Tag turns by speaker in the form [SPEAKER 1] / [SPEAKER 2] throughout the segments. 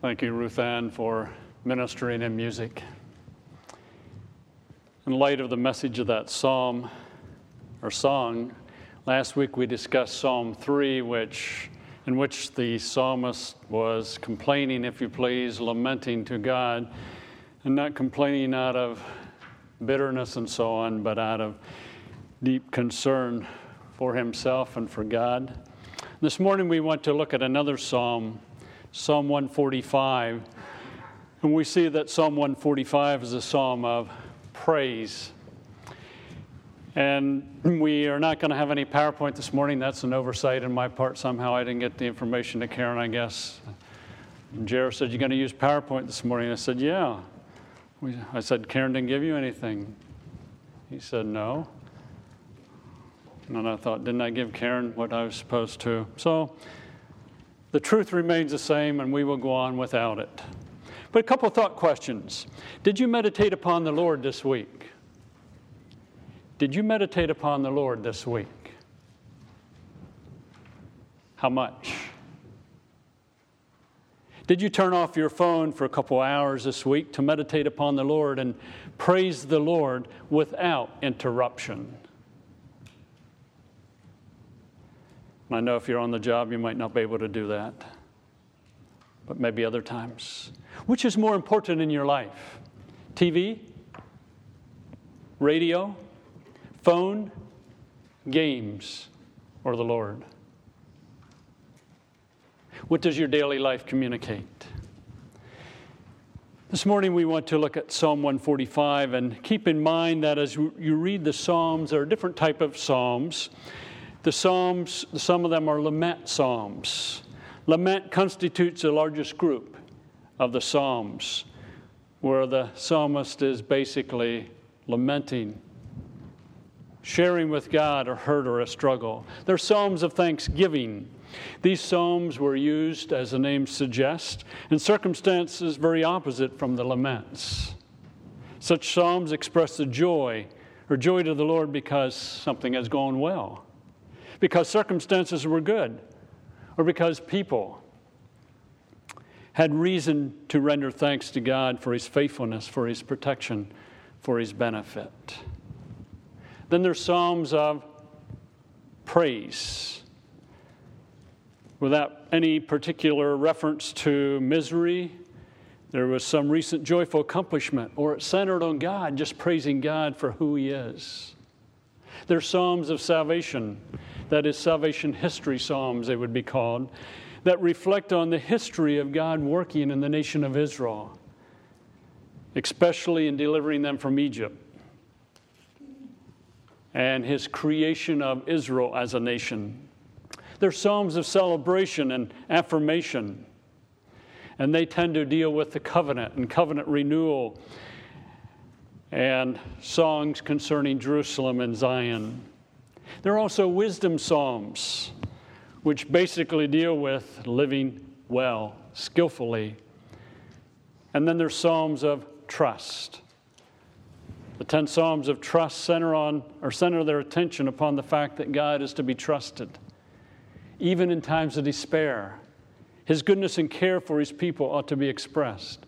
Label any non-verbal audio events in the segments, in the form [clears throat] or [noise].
[SPEAKER 1] Thank you, Ruth Ann, for ministering in music. In light of the message of that psalm or song, last week we discussed Psalm 3, which, in which the psalmist was complaining, if you please, lamenting to God, and not complaining out of bitterness and so on, but out of deep concern for himself and for God. This morning we want to look at another psalm Psalm 145. And we see that Psalm 145 is a psalm of praise. And we are not going to have any PowerPoint this morning. That's an oversight on my part. Somehow I didn't get the information to Karen, I guess. And Jared said, You're going to use PowerPoint this morning? I said, Yeah. I said, Karen didn't give you anything. He said, No. And I thought, Didn't I give Karen what I was supposed to? So the truth remains the same, and we will go on without it. But a couple thought questions. Did you meditate upon the Lord this week? Did you meditate upon the Lord this week? How much? Did you turn off your phone for a couple hours this week to meditate upon the Lord and praise the Lord without interruption? I know if you're on the job, you might not be able to do that, but maybe other times. Which is more important in your life? TV, radio, phone, games, or the Lord? What does your daily life communicate? This morning we want to look at Psalm 145 and keep in mind that as you read the Psalms, there are different type of Psalms. The Psalms, some of them are lament Psalms. Lament constitutes the largest group of the Psalms, where the psalmist is basically lamenting, sharing with God a hurt or a struggle. They're Psalms of thanksgiving. These Psalms were used, as the name suggests, in circumstances very opposite from the laments. Such Psalms express the joy or joy to the Lord because something has gone well because circumstances were good or because people had reason to render thanks to God for his faithfulness, for his protection, for his benefit. Then there's Psalms of praise without any particular reference to misery. There was some recent joyful accomplishment, or it centered on God, just praising God for who He is. There's Psalms of salvation that is salvation history psalms, they would be called, that reflect on the history of God working in the nation of Israel, especially in delivering them from Egypt and his creation of Israel as a nation. They're psalms of celebration and affirmation, and they tend to deal with the covenant and covenant renewal and songs concerning Jerusalem and Zion. There are also wisdom psalms, which basically deal with living well, skillfully. And then there's psalms of trust. The 10 psalms of trust center on or center their attention upon the fact that God is to be trusted. Even in times of despair, his goodness and care for his people ought to be expressed.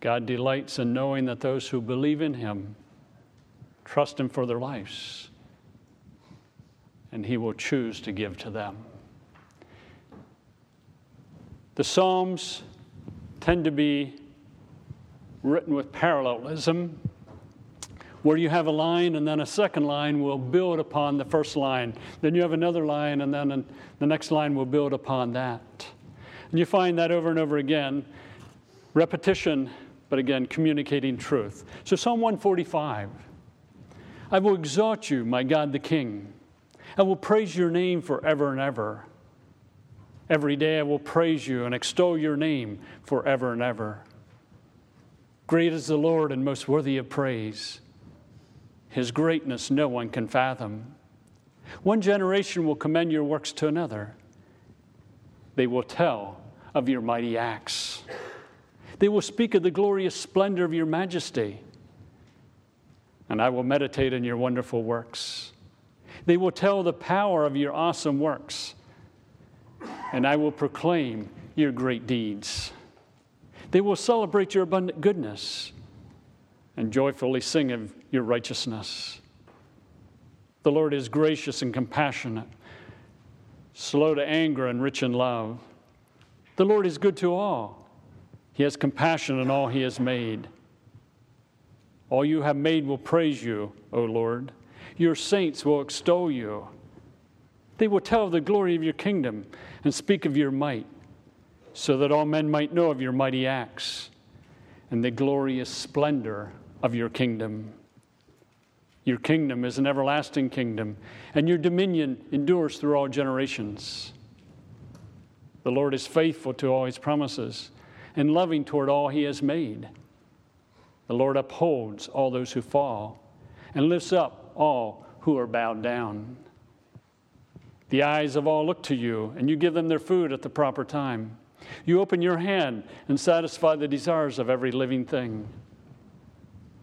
[SPEAKER 1] God delights in knowing that those who believe in him trust him for their lives and he will choose to give to them. The Psalms tend to be written with parallelism, where you have a line and then a second line will build upon the first line. Then you have another line and then the next line will build upon that. And you find that over and over again repetition, but again, communicating truth. So, Psalm 145 I will exalt you, my God the King. I will praise your name forever and ever. Every day I will praise you and extol your name forever and ever. Great is the Lord and most worthy of praise. His greatness no one can fathom. One generation will commend your works to another. They will tell of your mighty acts. They will speak of the glorious splendor of your majesty. And I will meditate on your wonderful works. They will tell the power of your awesome works. And I will proclaim your great deeds. They will celebrate your abundant goodness and joyfully sing of your righteousness. The Lord is gracious and compassionate, slow to anger and rich in love. The Lord is good to all. He has compassion on all he has made. All you have made will praise you, O Lord. Your saints will extol you. They will tell of the glory of your kingdom and speak of your might, so that all men might know of your mighty acts and the glorious splendor of your kingdom. Your kingdom is an everlasting kingdom, and your dominion endures through all generations. The Lord is faithful to all his promises and loving toward all he has made. The Lord upholds all those who fall and lifts up all who are bowed down. The eyes of all look to you, and you give them their food at the proper time. You open your hand and satisfy the desires of every living thing.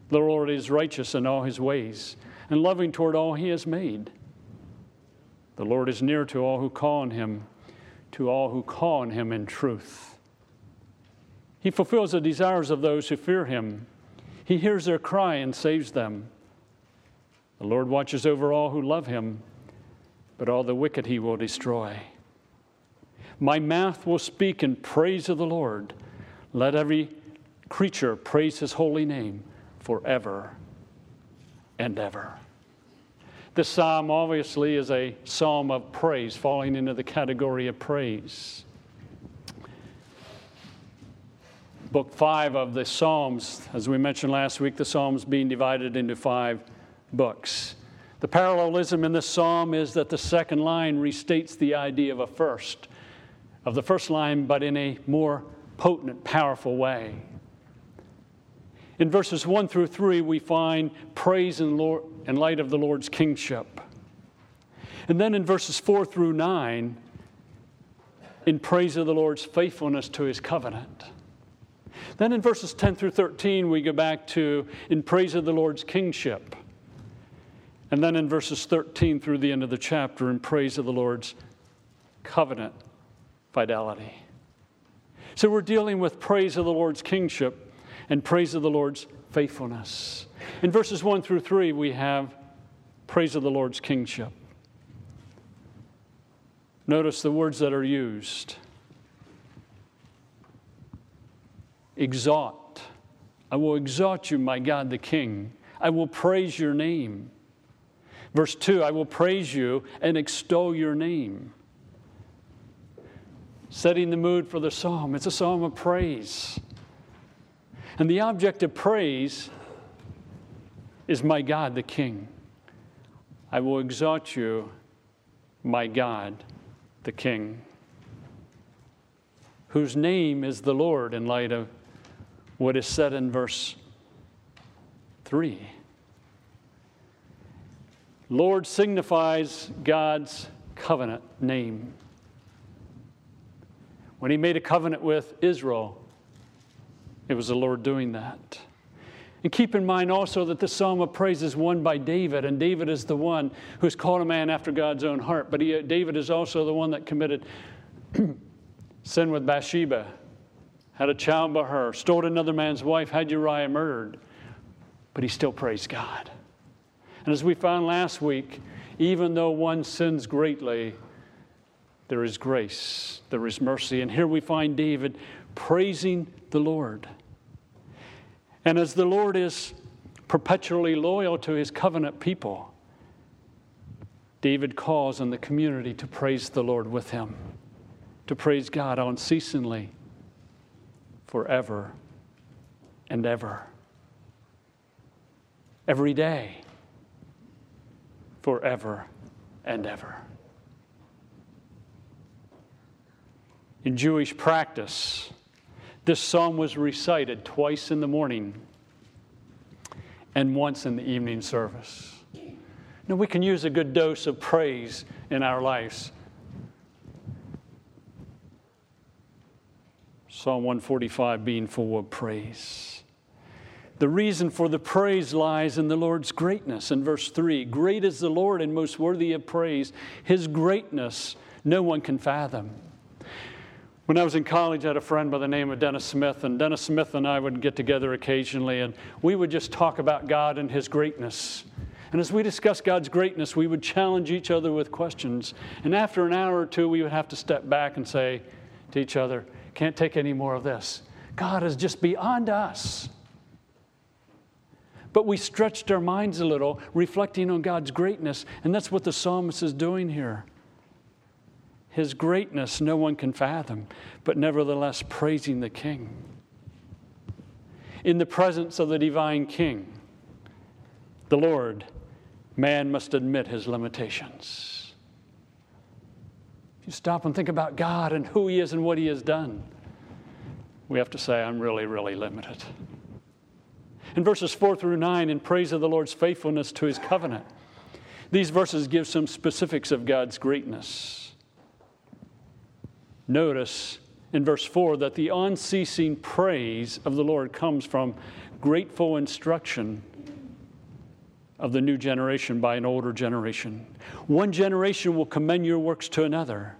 [SPEAKER 1] The Lord is righteous in all his ways and loving toward all he has made. The Lord is near to all who call on him, to all who call on him in truth. He fulfills the desires of those who fear him. He hears their cry and saves them. The Lord watches over all who love him, but all the wicked he will destroy. My mouth will speak in praise of the Lord. Let every creature praise his holy name forever and ever. This psalm obviously is a psalm of praise, falling into the category of praise. Book five of the Psalms, as we mentioned last week, the Psalms being divided into five books. The parallelism in this psalm is that the second line restates the idea of a first, of the first line, but in a more potent, powerful way. In verses 1 through 3, we find praise in, Lord, in light of the Lord's kingship. And then in verses 4 through 9, in praise of the Lord's faithfulness to his covenant. Then in verses 10 through 13, we go back to in praise of the Lord's kingship. And then in verses 13 through the end of the chapter, in praise of the Lord's covenant fidelity. So we're dealing with praise of the Lord's kingship and praise of the Lord's faithfulness. In verses 1 through 3, we have praise of the Lord's kingship. Notice the words that are used exalt. I will exalt you, my God the King. I will praise your name. Verse 2 I will praise you and extol your name. Setting the mood for the psalm. It's a psalm of praise. And the object of praise is my God, the King. I will exalt you, my God, the King, whose name is the Lord in light of what is said in verse 3. Lord signifies God's covenant name. When he made a covenant with Israel, it was the Lord doing that. And keep in mind also that the psalm of praise is won by David, and David is the one who's called a man after God's own heart. But he, uh, David is also the one that committed [clears throat] sin with Bathsheba, had a child by her, stole another man's wife, had Uriah murdered. But he still praised God. And as we found last week, even though one sins greatly, there is grace, there is mercy. And here we find David praising the Lord. And as the Lord is perpetually loyal to his covenant people, David calls on the community to praise the Lord with him, to praise God unceasingly, forever and ever. Every day, forever and ever. In Jewish practice, this psalm was recited twice in the morning and once in the evening service. Now, we can use a good dose of praise in our lives. Psalm 145 being full of praise. The reason for the praise lies in the Lord's greatness. In verse 3 Great is the Lord and most worthy of praise. His greatness no one can fathom. When I was in college, I had a friend by the name of Dennis Smith, and Dennis Smith and I would get together occasionally, and we would just talk about God and His greatness. And as we discussed God's greatness, we would challenge each other with questions. And after an hour or two, we would have to step back and say to each other, Can't take any more of this. God is just beyond us. But we stretched our minds a little, reflecting on God's greatness, and that's what the psalmist is doing here. His greatness no one can fathom, but nevertheless praising the King. In the presence of the divine King, the Lord, man must admit his limitations. If you stop and think about God and who He is and what He has done, we have to say, I'm really, really limited. In verses 4 through 9, in praise of the Lord's faithfulness to His covenant, these verses give some specifics of God's greatness. Notice in verse 4 that the unceasing praise of the Lord comes from grateful instruction of the new generation by an older generation. One generation will commend your works to another.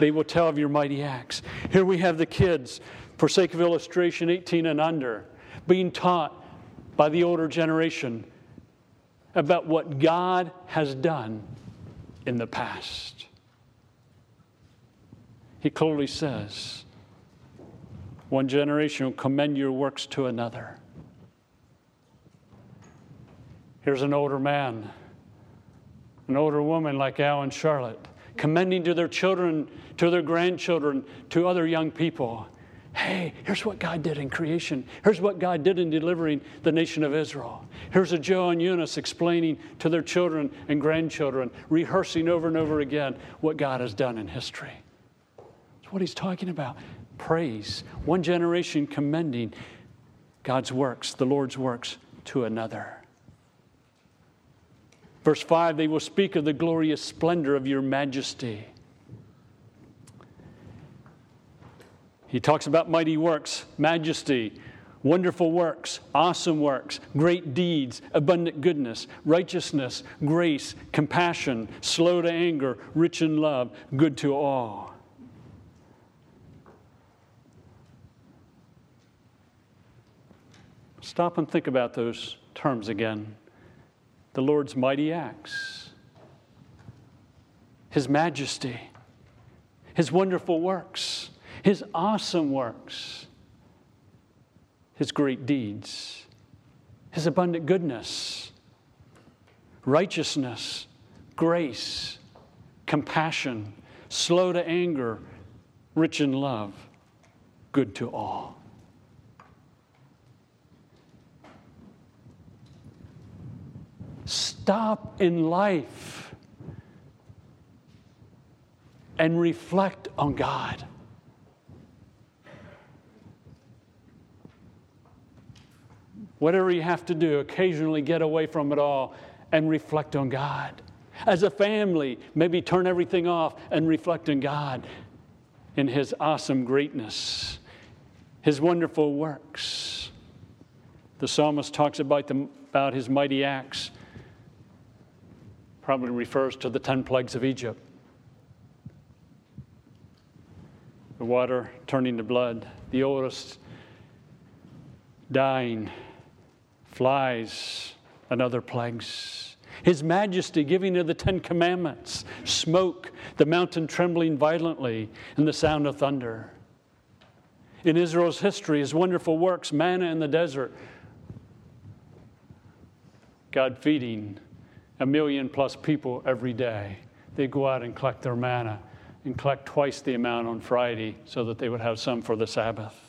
[SPEAKER 1] They will tell of your mighty acts. Here we have the kids, for sake of illustration, 18 and under, being taught by the older generation about what God has done in the past he clearly says, one generation will commend your works to another. Here's an older man, an older woman like Al and Charlotte, commending to their children, to their grandchildren, to other young people. Hey, here's what God did in creation. Here's what God did in delivering the nation of Israel. Here's a Joe and Eunice explaining to their children and grandchildren, rehearsing over and over again what God has done in history That's what he's talking about. Praise. One generation commending God's works, the Lord's works, to another. Verse 5 they will speak of the glorious splendor of your majesty. He talks about mighty works, majesty, wonderful works, awesome works, great deeds, abundant goodness, righteousness, grace, compassion, slow to anger, rich in love, good to all. Stop and think about those terms again. The Lord's mighty acts, His majesty, His wonderful works, His awesome works, His great deeds, His abundant goodness, righteousness, grace, compassion, slow to anger, rich in love, good to all. stop in life and reflect on God. Whatever you have to do, occasionally get away from it all and reflect on God. As a family, maybe turn everything off and reflect on God in His awesome greatness, His wonderful works. The psalmist talks about, them, about His mighty acts probably refers to the 10 plagues of Egypt. The water turning to blood, the oldest dying, flies, and other plagues. His majesty giving of the Ten Commandments, smoke, the mountain trembling violently, and the sound of thunder. In Israel's history, his wonderful works, manna in the desert, God feeding a million plus people every day. They go out and collect their manna and collect twice the amount on Friday so that they would have some for the Sabbath.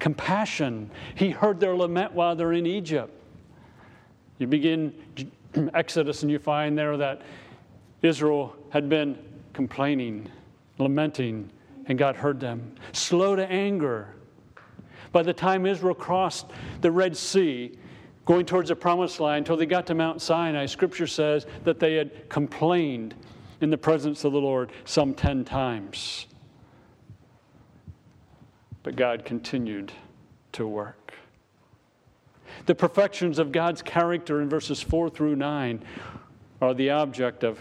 [SPEAKER 1] Compassion. He heard their lament while they're in Egypt. You begin [clears throat] Exodus and you find there that Israel had been complaining, lamenting, and God heard them. Slow to anger. By the time Israel crossed the Red Sea, going towards the promised land until they got to Mount Sinai, scripture says that they had complained in the presence of the Lord some 10 times. But God continued to work. The perfections of God's character in verses 4 through 9 are the object of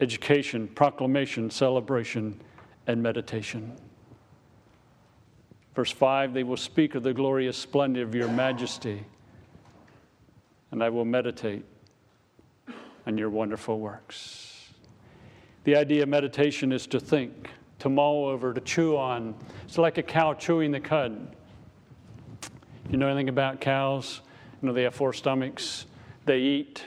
[SPEAKER 1] education, proclamation, celebration, and meditation. Verse 5 They will speak of the glorious splendor of your majesty, and I will meditate on your wonderful works. The idea of meditation is to think, to mull over, to chew on. It's like a cow chewing the cud. You know anything about cows? You know, they have four stomachs, they eat,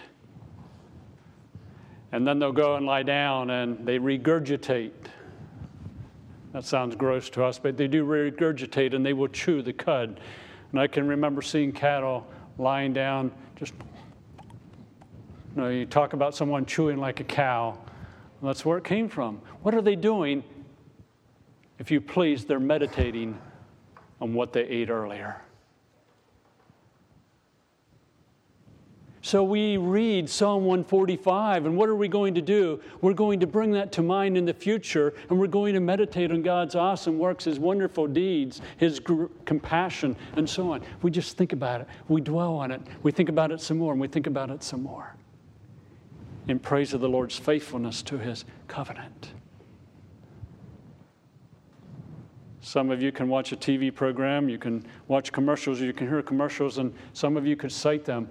[SPEAKER 1] and then they'll go and lie down and they regurgitate that sounds gross to us, but they do regurgitate and they will chew the cud. And I can remember seeing cattle lying down, just, you know, you talk about someone chewing like a cow. That's where it came from. What are they doing? If you please, they're meditating on what they ate earlier. So we read Psalm 145, and what are we going to do? We're going to bring that to mind in the future, and we're going to meditate on God's awesome works, His wonderful deeds, His gr- compassion, and so on. We just think about it. We dwell on it. We think about it some more, and we think about it some more. In praise of the Lord's faithfulness to His covenant. Some of you can watch a TV program, you can watch commercials, you can hear commercials, and some of you could cite them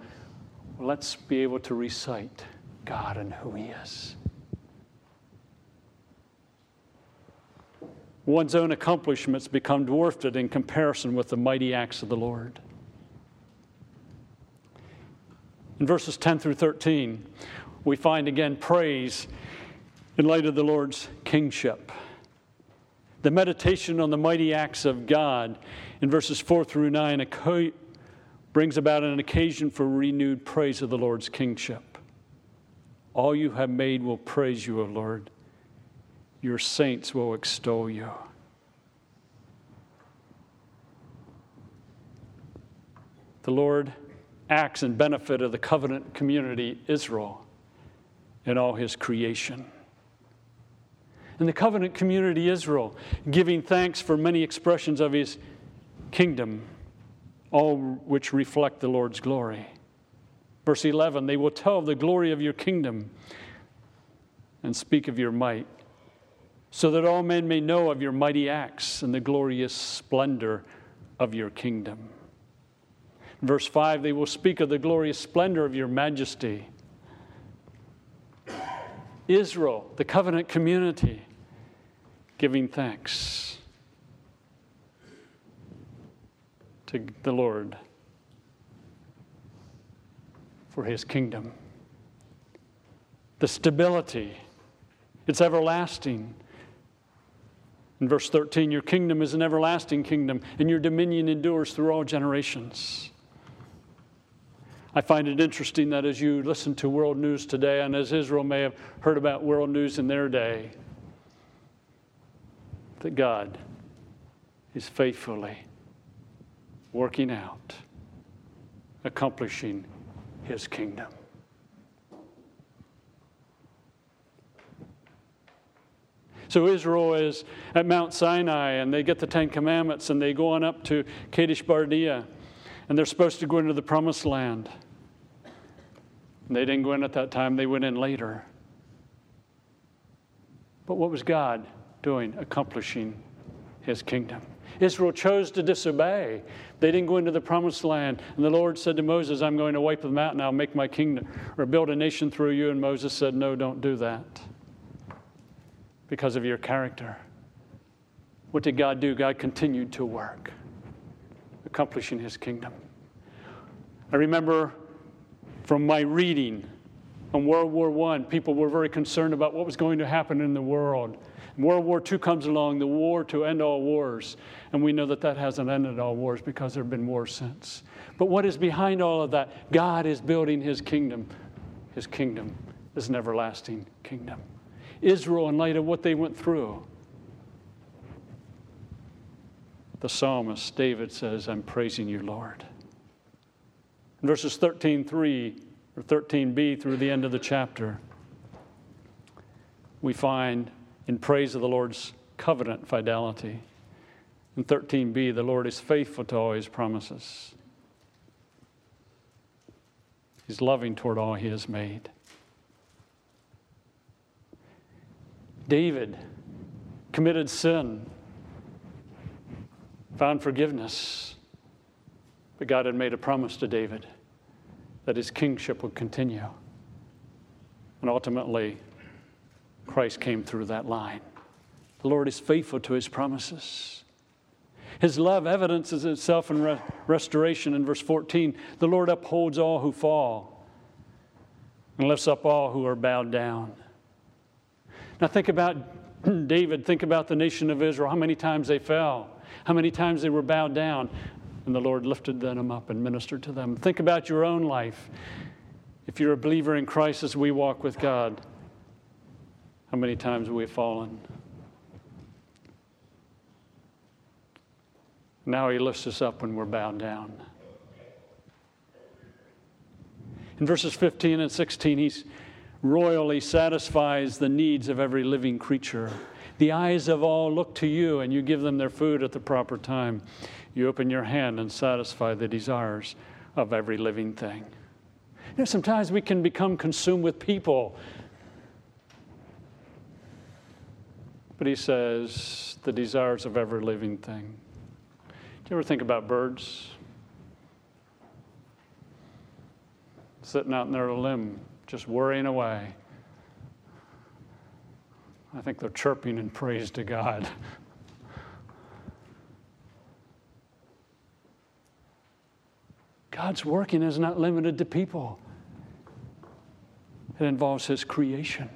[SPEAKER 1] let's be able to recite God and who He is. One's own accomplishments become dwarfed in comparison with the mighty acts of the Lord. In verses 10 through 13, we find again praise in light of the Lord's kingship. The meditation on the mighty acts of God in verses 4 through 9 brings about an occasion for renewed praise of the Lord's kingship. All you have made will praise you, O Lord. Your saints will extol you. The Lord acts in benefit of the covenant community Israel and all his creation. And the covenant community Israel, giving thanks for many expressions of his kingdom all which reflect the Lord's glory. Verse 11 They will tell of the glory of your kingdom and speak of your might, so that all men may know of your mighty acts and the glorious splendor of your kingdom. Verse 5 They will speak of the glorious splendor of your majesty. Israel, the covenant community, giving thanks. to the Lord for his kingdom. The stability, it's everlasting. In verse 13, your kingdom is an everlasting kingdom, and your dominion endures through all generations. I find it interesting that as you listen to world news today, and as Israel may have heard about world news in their day, that God is faithfully working out, accomplishing his kingdom. So Israel is at Mount Sinai and they get the Ten Commandments and they go on up to Kadesh Barnea and they're supposed to go into the promised land. And they didn't go in at that time, they went in later. But what was God doing? Accomplishing his kingdom. Israel chose to disobey. They didn't go into the promised land. And the Lord said to Moses, I'm going to wipe them out and I'll make my kingdom or build a nation through you. And Moses said, No, don't do that because of your character. What did God do? God continued to work, accomplishing his kingdom. I remember from my reading on World War I, people were very concerned about what was going to happen in the world. World War II comes along, the war to end all wars. And we know that that hasn't ended all wars because there have been wars since. But what is behind all of that? God is building his kingdom. His kingdom is an everlasting kingdom. Israel, in light of what they went through, the psalmist David says, I'm praising you, Lord. In verses 13.3 or 13b through the end of the chapter, we find in praise of the Lord's covenant fidelity. In 13b, the Lord is faithful to all his promises. He's loving toward all he has made. David committed sin, found forgiveness. But God had made a promise to David that his kingship would continue. And ultimately, Christ came through that line. The Lord is faithful to his promises. His love evidences itself in re- restoration in verse 14. The Lord upholds all who fall and lifts up all who are bowed down. Now, think about [clears throat] David, think about the nation of Israel, how many times they fell, how many times they were bowed down, and the Lord lifted them up and ministered to them. Think about your own life. If you're a believer in Christ as we walk with God, how many times have we fallen? Now he lifts us up when we're bowed down. In verses 15 and 16, he royally satisfies the needs of every living creature. The eyes of all look to you, and you give them their food at the proper time. You open your hand and satisfy the desires of every living thing. You know, sometimes we can become consumed with people. But he says, the desires of every living thing. Do you ever think about birds? Sitting out in their limb, just worrying away. I think they're chirping in praise to God. [laughs] God's working is not limited to people, it involves His creation.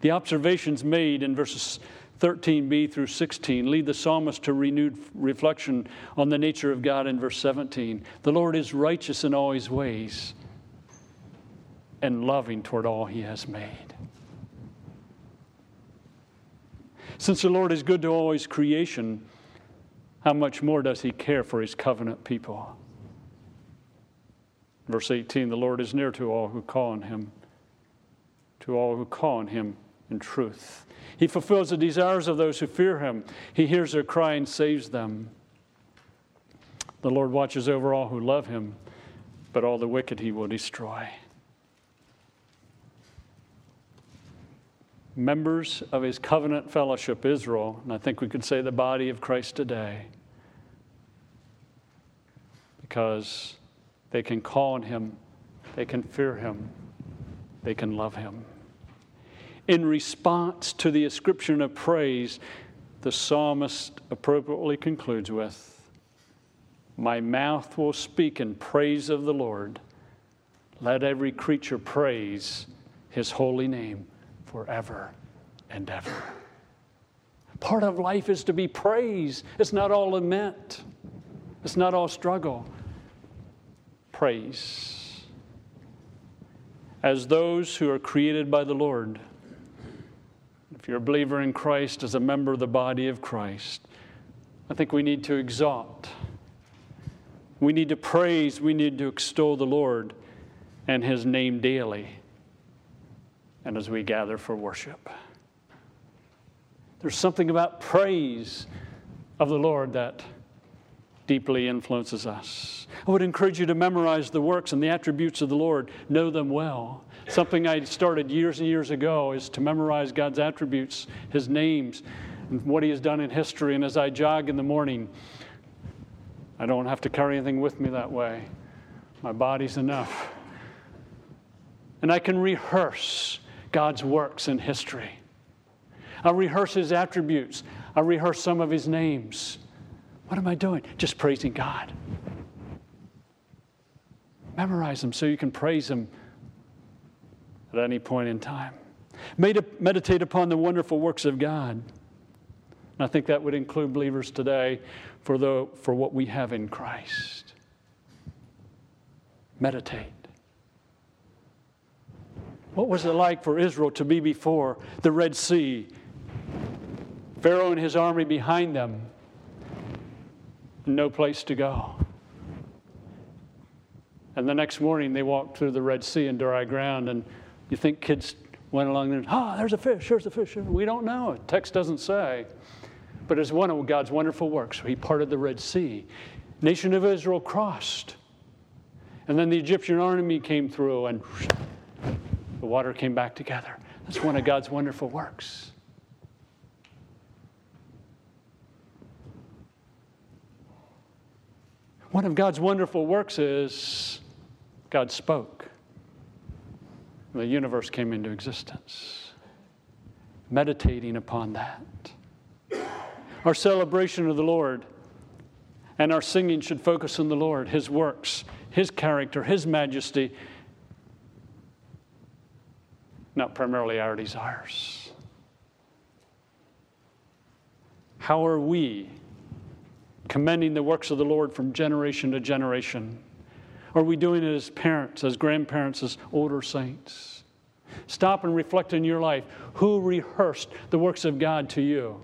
[SPEAKER 1] The observations made in verses 13b through 16 lead the psalmist to renewed reflection on the nature of God in verse 17. The Lord is righteous in all his ways and loving toward all he has made. Since the Lord is good to all his creation, how much more does he care for his covenant people? Verse 18 The Lord is near to all who call on him, to all who call on him in truth. He fulfills the desires of those who fear him. He hears their cry and saves them. The Lord watches over all who love him, but all the wicked he will destroy. Members of his covenant fellowship, Israel, and I think we could say the body of Christ today, because they can call on him, they can fear him, they can love him in response to the ascription of praise, the psalmist appropriately concludes with My mouth will speak in praise of the Lord. Let every creature praise his holy name forever and ever. Part of life is to be praised. It's not all lament, it's not all struggle. Praise. As those who are created by the Lord, if you're a believer in Christ as a member of the body of Christ, I think we need to exalt. We need to praise, we need to extol the Lord and His name daily and as we gather for worship. There's something about praise of the Lord that deeply influences us. I would encourage you to memorize the works and the attributes of the Lord, know them well. Something I started years and years ago is to memorize God's attributes, His names, and what He has done in history. And as I jog in the morning, I don't have to carry anything with me that way. My body's enough. And I can rehearse God's works in history. I rehearse His attributes. I rehearse some of His names. What am I doing? Just praising God. Memorize them so you can praise Him at any point in time. Meditate upon the wonderful works of God. And I think that would include believers today for, the, for what we have in Christ. Meditate. What was it like for Israel to be before the Red Sea? Pharaoh and his army behind them, no place to go. And the next morning they walked through the Red Sea and dry ground, and you think kids went along there, ah, oh, there's a fish, there's a fish. We don't know. Text doesn't say. But it's one of God's wonderful works. He parted the Red Sea. Nation of Israel crossed. And then the Egyptian army came through and the water came back together. That's one of God's wonderful works. One of God's wonderful works is God spoke. The universe came into existence. Meditating upon that. Our celebration of the Lord and our singing should focus on the Lord, His works, His character, His majesty, not primarily our desires. How are we commending the works of the Lord from generation to generation? Are we doing it as parents, as grandparents, as older saints? Stop and reflect in your life. Who rehearsed the works of God to you?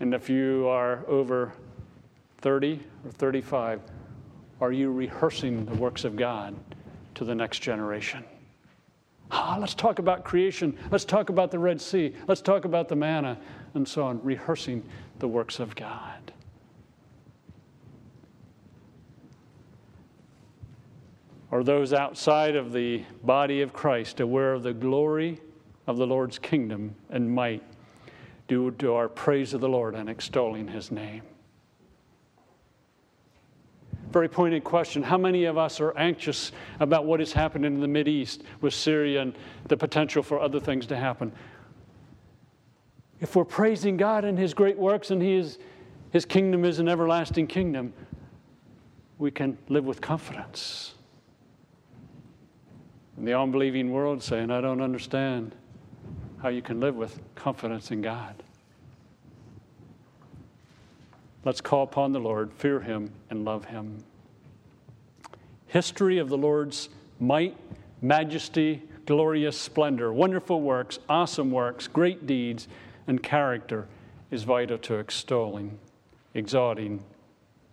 [SPEAKER 1] And if you are over 30 or 35, are you rehearsing the works of God to the next generation? Ah, let's talk about creation. Let's talk about the Red Sea. Let's talk about the manna, and so on, rehearsing the works of God. Are those outside of the body of Christ aware of the glory of the Lord's kingdom and might due to our praise of the Lord and extolling his name? Very pointed question. How many of us are anxious about what is happening in the Mideast with Syria and the potential for other things to happen? If we're praising God and His great works and he is, His kingdom is an everlasting kingdom, we can live with confidence. In the unbelieving world, saying, I don't understand how you can live with confidence in God. Let's call upon the Lord, fear Him, and love Him. History of the Lord's might, majesty, glorious splendor, wonderful works, awesome works, great deeds, and character is vital to extolling, exalting,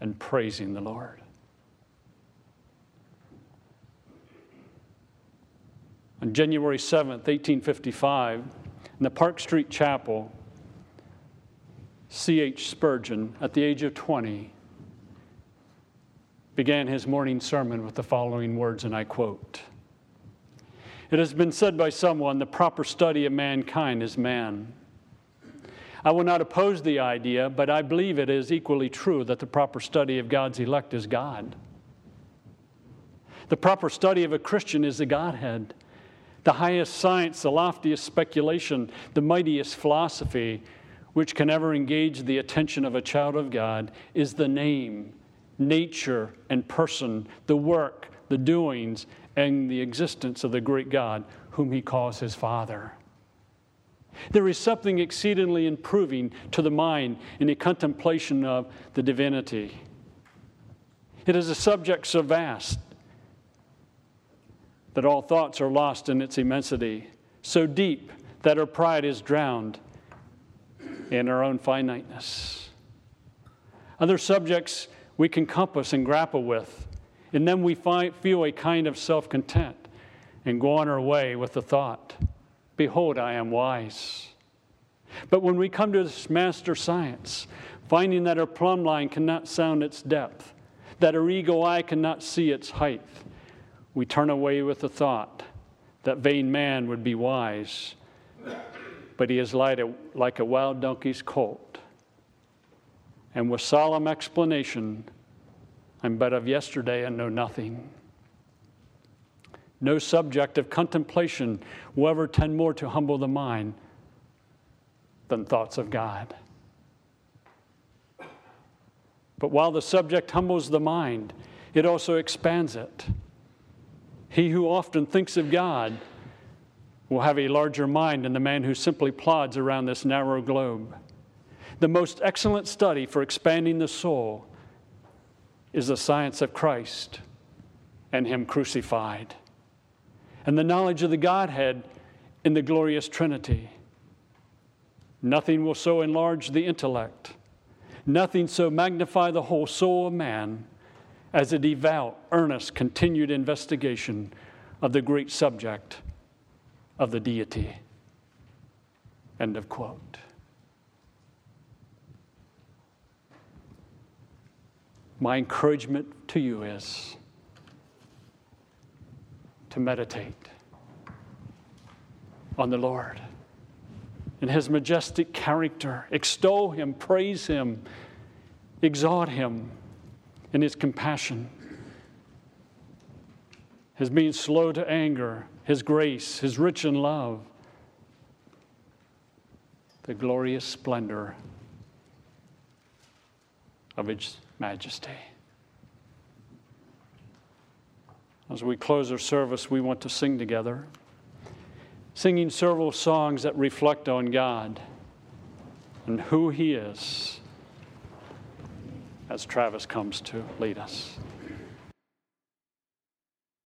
[SPEAKER 1] and praising the Lord. On January 7th, 1855, in the Park Street Chapel, C.H. Spurgeon, at the age of 20, began his morning sermon with the following words, and I quote It has been said by someone the proper study of mankind is man. I will not oppose the idea, but I believe it is equally true that the proper study of God's elect is God. The proper study of a Christian is the Godhead. The highest science, the loftiest speculation, the mightiest philosophy, which can ever engage the attention of a child of God is the name, nature, and person, the work, the doings, and the existence of the great God whom he calls his Father. There is something exceedingly improving to the mind in the contemplation of the divinity. It is a subject so vast that all thoughts are lost in its immensity, so deep that our pride is drowned in our own finiteness. Other subjects we can compass and grapple with, and then we find, feel a kind of self content and go on our way with the thought, Behold, I am wise. But when we come to this master science, finding that our plumb line cannot sound its depth, that our ego eye cannot see its height, we turn away with the thought that vain man would be wise but he is like a, like a wild donkey's colt. And with solemn explanation, I'm but of yesterday and know nothing. No subject of contemplation will ever tend more to humble the mind than thoughts of God. But while the subject humbles the mind, it also expands it. He who often thinks of God will have a larger mind than the man who simply plods around this narrow globe. The most excellent study for expanding the soul is the science of Christ and Him crucified, and the knowledge of the Godhead in the glorious Trinity. Nothing will so enlarge the intellect, nothing so magnify the whole soul of man as a devout, earnest, continued investigation of the great subject of the deity. End of quote. My encouragement to you is to meditate, on the Lord in his majestic character. Extol him, praise him, exalt him in his compassion, his being slow to anger, his grace, his rich in love, the glorious splendor of his majesty. As we close our service, we want to sing together, singing several songs that reflect on God and who He is as Travis comes to lead us.